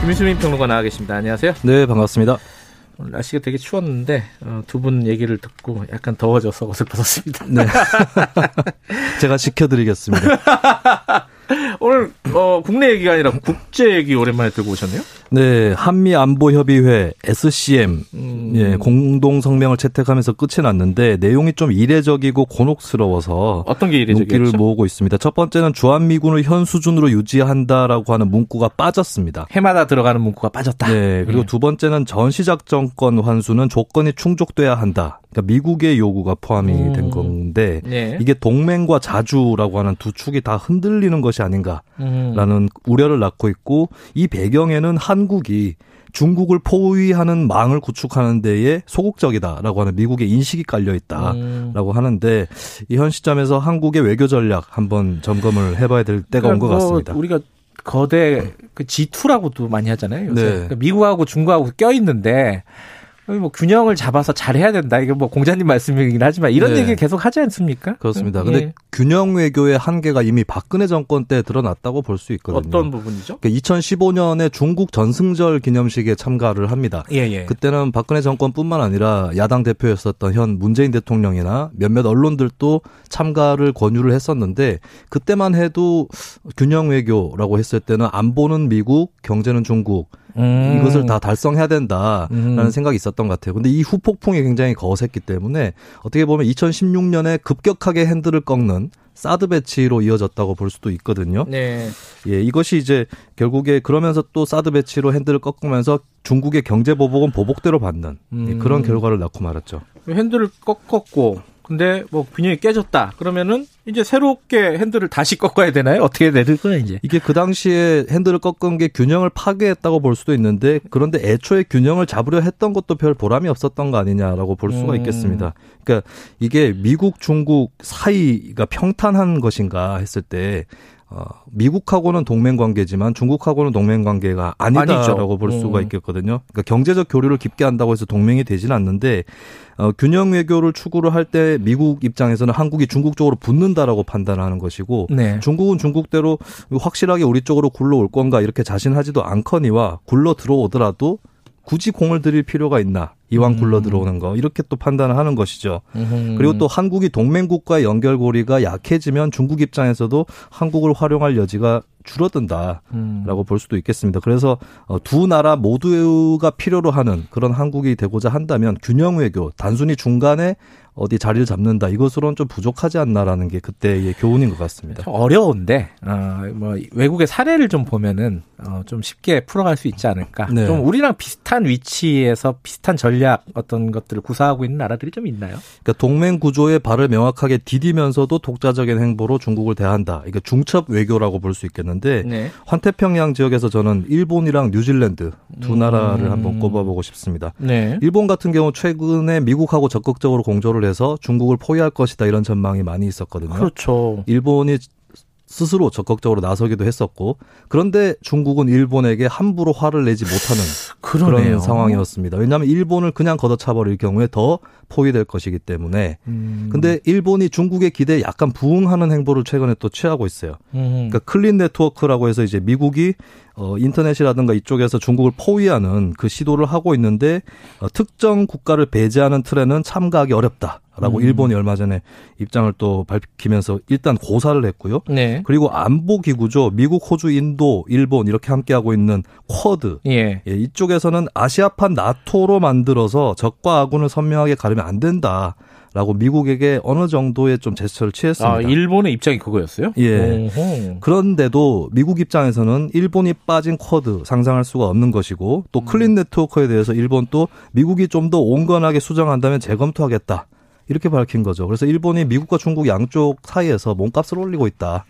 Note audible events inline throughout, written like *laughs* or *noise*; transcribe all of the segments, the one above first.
김수민 평론가 나와 계십니다. 안녕하세요. 네, 반갑습니다. 오늘 날씨가 되게 추웠는데 어, 두분 얘기를 듣고 약간 더워져서 벗었습니다. 네. *laughs* 제가 지켜드리겠습니다. *laughs* 오늘 어, 국내 얘기가 아니라 국제 얘기 오랜만에 들고 오셨네요. 네, 한미 안보 협의회 SCM 음. 예, 공동 성명을 채택하면서 끝이 났는데 내용이 좀 이례적이고 곤혹스러워서 어떤 게 눈길을 이례적이었죠? 모으고 있습니다. 첫 번째는 주한미군을 현 수준으로 유지한다라고 하는 문구가 빠졌습니다. 해마다 들어가는 문구가 빠졌다. 네, 그리고 예. 두 번째는 전시작전권 환수는 조건이 충족돼야 한다. 그러니까 미국의 요구가 포함이 음. 된 건데 네. 이게 동맹과 자주라고 하는 두 축이 다 흔들리는 것이 아닌가. 음. 라는 우려를 낳고 있고 이 배경에는 한국이 중국을 포위하는 망을 구축하는 데에 소극적이다라고 하는 미국의 인식이 깔려 있다라고 음. 하는데 이 현 시점에서 한국의 외교 전략 한번 점검을 해봐야 될 때가 온것 그러니까 뭐 같습니다. 우리가 거대 그 G2라고도 많이 하잖아요. 요새. 네. 그러니까 미국하고 중국하고 껴 있는데 뭐 균형을 잡아서 잘해야 된다. 이게 뭐 공자님 말씀이긴 하지만 이런 네. 얘기 계속 하지 않습니까? 그렇습니다. 예. 근데 균형 외교의 한계가 이미 박근혜 정권 때 드러났다고 볼 수 있거든요. 어떤 부분이죠? 2015년에 중국 전승절 기념식에 참가를 합니다. 예, 예. 그때는 박근혜 정권뿐만 아니라 야당 대표였었던 현 문재인 대통령이나 몇몇 언론들도 참가를 권유를 했었는데 그때만 해도 균형 외교라고 했을 때는 안보는 미국, 경제는 중국 음. 이것을 다 달성해야 된다라는 음. 생각이 있었던 것 같아요. 근데 이 후폭풍이 굉장히 거셌기 때문에 어떻게 보면 2016년에 급격하게 핸들을 꺾는 사드 배치로 이어졌다고 볼 수도 있거든요. 네. 예, 이것이 이제 결국에 그러면서 또 사드 배치로 핸들을 꺾으면서 중국의 경제 보복은 보복대로 받는 예, 음. 그런 결과를 낳고 말았죠. 핸들을 꺾었고 근데 뭐 균형이 깨졌다. 그러면은 이제 새롭게 핸들을 다시 꺾어야 되나요? 어떻게 내릴 거야 이제? 이게 그 당시에 핸들을 꺾은 게 균형을 파괴했다고 볼 수도 있는데 그런데 애초에 균형을 잡으려 했던 것도 별 보람이 없었던 거 아니냐라고 볼 수가 음. 있겠습니다. 그러니까 이게 미국 중국 사이가 평탄한 것인가 했을 때 어, 미국하고는 동맹 관계지만 중국하고는 동맹 관계가 아니다라고 아니죠. 볼 수가 음. 있겠거든요. 그러니까 경제적 교류를 깊게 한다고 해서 동맹이 되지는 않는데 어, 균형 외교를 추구를 할 때 미국 입장에서는 한국이 중국 쪽으로 붙는다라고 판단하는 것이고 네. 중국은 중국대로 확실하게 우리 쪽으로 굴러올 건가 이렇게 자신하지도 않거니와 굴러 들어오더라도 굳이 공을 들일 필요가 있나 이왕 음. 굴러 들어오는 거 이렇게 또 판단을 하는 것이죠. 음흠. 그리고 또 한국이 동맹국과의 연결고리가 약해지면 중국 입장에서도 한국을 활용할 여지가 줄어든다라고 음. 볼 수도 있겠습니다. 그래서 어, 두 나라 모두가 필요로 하는 그런 한국이 되고자 한다면 균형 외교 단순히 중간에 어디 자리를 잡는다 이것으로는 좀 부족하지 않나라는 게 그때의 교훈인 것 같습니다. 좀 어려운데 어, 뭐 외국의 사례를 좀 보면은 어, 좀 쉽게 풀어갈 수 있지 않을까. 네. 좀 우리랑 비슷한 위치에서 비슷한 전략 어떤 것들을 구사하고 있는 나라들이 좀 있나요? 그러니까 동맹 구조의 발을 명확하게 디디면서도 독자적인 행보로 중국을 대한다. 이게 중첩 외교라고 볼 수 있겠는데 네. 환태평양 지역에서 저는 일본이랑 뉴질랜드 두 음. 나라를 한번 꼽아보고 싶습니다. 네. 일본 같은 경우 최근에 미국하고 적극적으로 공조를 해서 중국을 포위할 것이다 이런 전망이 많이 있었거든요. 그렇죠. 일본이 스스로 적극적으로 나서기도 했었고 그런데 중국은 일본에게 함부로 화를 내지 못하는 *laughs* 그러네요. 그런 상황이었습니다. 왜냐하면 일본을 그냥 걷어차버릴 경우에 더 포위될 것이기 때문에 음. 근데 일본이 중국의 기대에 약간 부응하는 행보를 최근에 또 취하고 있어요. 음. 그러니까 클린 네트워크라고 해서 이제 미국이 어 인터넷이라든가 이쪽에서 중국을 포위하는 그 시도를 하고 있는데 어, 특정 국가를 배제하는 틀에는 참가하기 어렵다 라고 음. 일본이 얼마 전에 입장을 또 밝히면서 일단 고사를 했고요. 네. 그리고 안보 기구죠. 미국, 호주, 인도, 일본 이렇게 함께 하고 있는 쿼드. 예. 예, 이쪽에서는 아시아판 나토로 만들어서 적과 아군을 선명하게 가르면 안 된다 라고 미국에게 어느 정도의 좀 제스처를 취했습니다. 아, 일본의 입장이 그거였어요? 예. 오호. 그런데도 미국 입장에서는 일본이 빠진 쿼드 상상할 수가 없는 것이고 또 클린 네트워크에 대해서 일본 또 미국이 좀 더 온건하게 수정한다면 재검토하겠다. 이렇게 밝힌 거죠. 그래서 일본이 미국과 중국 양쪽 사이에서 몸값을 올리고 있다.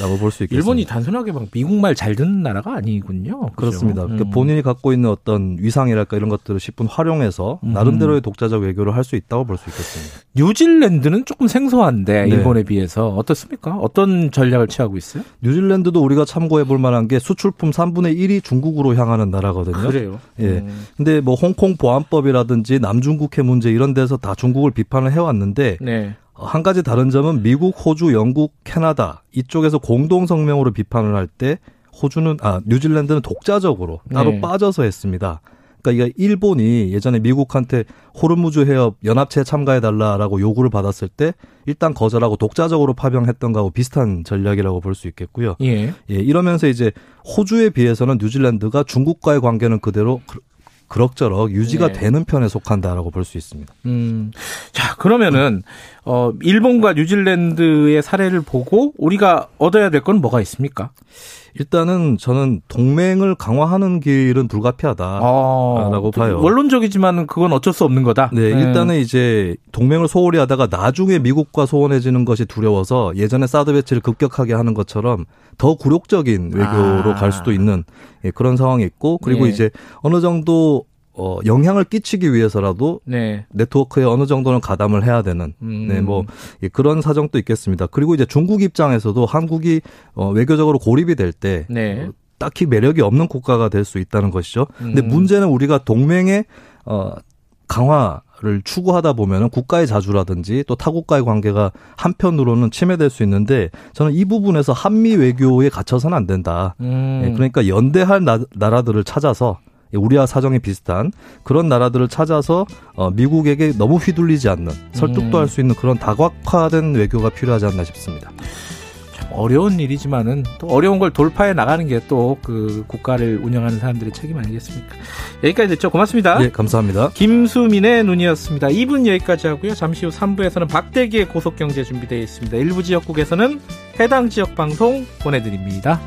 라고 볼 수 있겠습니다. 일본이 단순하게 막 미국 말 잘 듣는 나라가 아니군요. 그렇습니다. 음. 본인이 갖고 있는 어떤 위상이랄까 이런 것들을 10분 활용해서 음. 나름대로의 독자적 외교를 할 수 있다고 볼 수 있겠습니다. 뉴질랜드는 조금 생소한데 네. 일본에 비해서 어떻습니까? 어떤 전략을 취하고 있어요? 뉴질랜드도 우리가 참고해 볼 만한 게 수출품 3분의 1이 중국으로 향하는 나라거든요. 그래요. 예. 음. 근데 뭐 홍콩 보안법이라든지 남중국해 문제 이런 데서 다 중국을 비판을 해왔는데 네. 한 가지 다른 점은 미국, 호주, 영국, 캐나다 이쪽에서 공동 성명으로 비판을 할 때 호주는 아 뉴질랜드는 독자적으로 따로 네. 빠져서 했습니다. 그러니까 이게 일본이 예전에 미국한테 호르무즈 해협 연합체에 참가해 달라라고 요구를 받았을 때 일단 거절하고 독자적으로 파병했던 거하고 비슷한 전략이라고 볼 수 있겠고요. 예. 예, 이러면서 이제 호주에 비해서는 뉴질랜드가 중국과의 관계는 그대로 그- 그럭저럭 유지가 네. 되는 편에 속한다라고 볼 수 있습니다. 음. 자, 그러면은 어 일본과 뉴질랜드의 사례를 보고 우리가 얻어야 될 건 뭐가 있습니까? 일단은 저는 동맹을 강화하는 길은 불가피하다. 어, 라고 봐요. 원론적이지만 그건 어쩔 수 없는 거다. 네, 일단은 이제 동맹을 소홀히 하다가 나중에 미국과 소원해지는 것이 두려워서 예전에 사드 배치를 급격하게 하는 것처럼 더 굴욕적인 외교로 아. 갈 수도 있는 예, 그런 상황이 있고 그리고 예. 이제 어느 정도 어, 영향을 끼치기 위해서라도 네. 네트워크에 어느 정도는 가담을 해야 되는 음. 네, 뭐 예, 그런 사정도 있겠습니다. 그리고 이제 중국 입장에서도 한국이 어, 외교적으로 고립이 될때 네. 어, 딱히 매력이 없는 국가가 될 수 있다는 것이죠. 근데 음. 문제는 우리가 동맹의 어, 강화 를 추구하다 보면은 국가의 자주라든지 또 타국과의 관계가 한편으로는 침해될 수 있는데 저는 이 부분에서 한미 외교에 갇혀서는 안 된다. 음. 예, 그러니까 연대할 나, 나라들을 찾아서 예, 우리와 사정이 비슷한 그런 나라들을 찾아서 어, 미국에게 너무 휘둘리지 않는 설득도 음. 할수 있는 그런 다각화된 외교가 필요하지 않나 싶습니다. 참 어려운 일이지만은 또 어려운 걸 돌파해 나가는 게 또 그 국가를 운영하는 사람들의 책임 아니겠습니까? 여기까지 듣죠. 고맙습니다. 예, 감사합니다. 김수민의 눈이었습니다. 2분 여기까지 하고요. 잠시 후 3부에서는 박대기의 고속경제 준비되어 있습니다. 일부 지역국에서는 해당 지역 방송 보내드립니다.